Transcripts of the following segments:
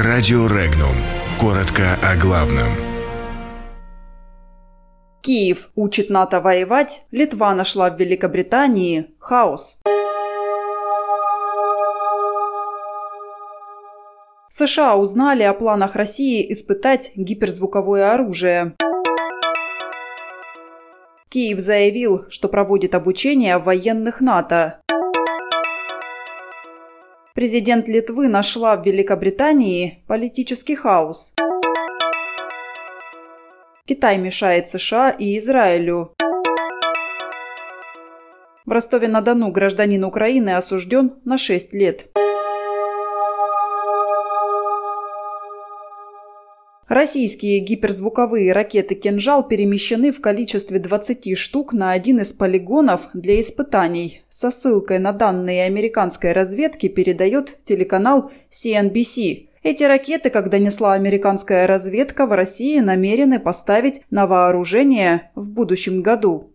Радио Регнум. Коротко о главном. Киев учит НАТО воевать, Литва нашла в Великобритании хаос. США узнали о планах России испытать гиперзвуковое оружие. Киев заявил, что проводит обучение военных НАТО. Президент Литвы нашла в Великобритании политический хаос. Китай мешает США и Израилю. В Ростове-на-Дону гражданин Украины осужден на 6 лет. Российские гиперзвуковые ракеты «Кинжал» перемещены в количестве 20 штук на один из полигонов для испытаний. Со ссылкой на данные американской разведки передает телеканал CNBC. Эти ракеты, как донесла американская разведка, в России намерены поставить на вооружение в будущем году.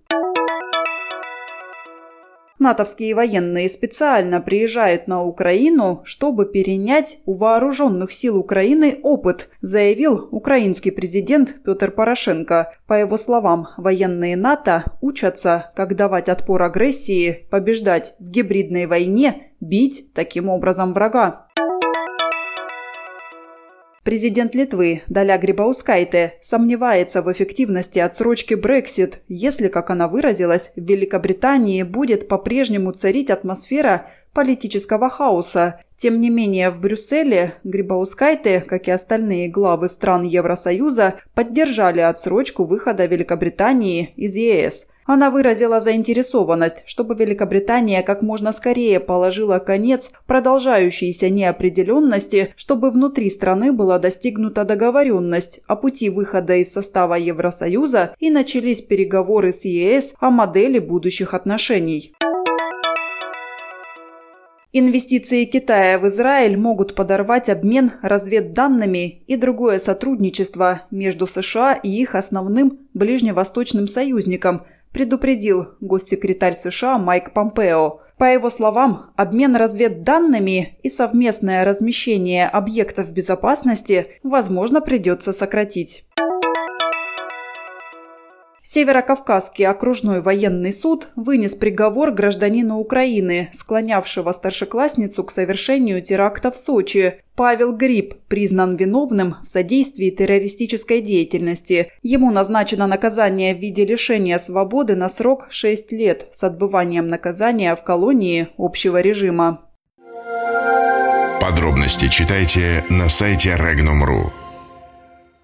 Натовские военные специально приезжают на Украину, чтобы перенять у вооруженных сил Украины опыт, заявил украинский президент Петр Порошенко. По его словам, военные НАТО учатся, как давать отпор агрессии, побеждать в гибридной войне, бить таким образом врага. Президент Литвы Даля Грибаускайте сомневается в эффективности отсрочки Brexit, если, как она выразилась, в Великобритании будет по-прежнему царить атмосфера политического хаоса. Тем не менее, в Брюсселе Грибаускайте, как и остальные главы стран Евросоюза, поддержали отсрочку выхода Великобритании из ЕС – она выразила заинтересованность, чтобы Великобритания как можно скорее положила конец продолжающейся неопределенности, чтобы внутри страны была достигнута договоренность о пути выхода из состава Евросоюза и начались переговоры с ЕС о модели будущих отношений. Инвестиции Китая в Израиль могут подорвать обмен разведданными и другое сотрудничество между США и их основным ближневосточным союзником, предупредил госсекретарь США Майк Помпео. По его словам, обмен разведданными и совместное размещение объектов безопасности, возможно, придется сократить. Северокавказский окружной военный суд вынес приговор гражданину Украины, склонявшего старшеклассницу к совершению теракта в Сочи. Павел Гриб признан виновным в содействии террористической деятельности. Ему назначено наказание в виде лишения свободы на срок 6 лет с отбыванием наказания в колонии общего режима. Подробности читайте на сайте Regnum.ru.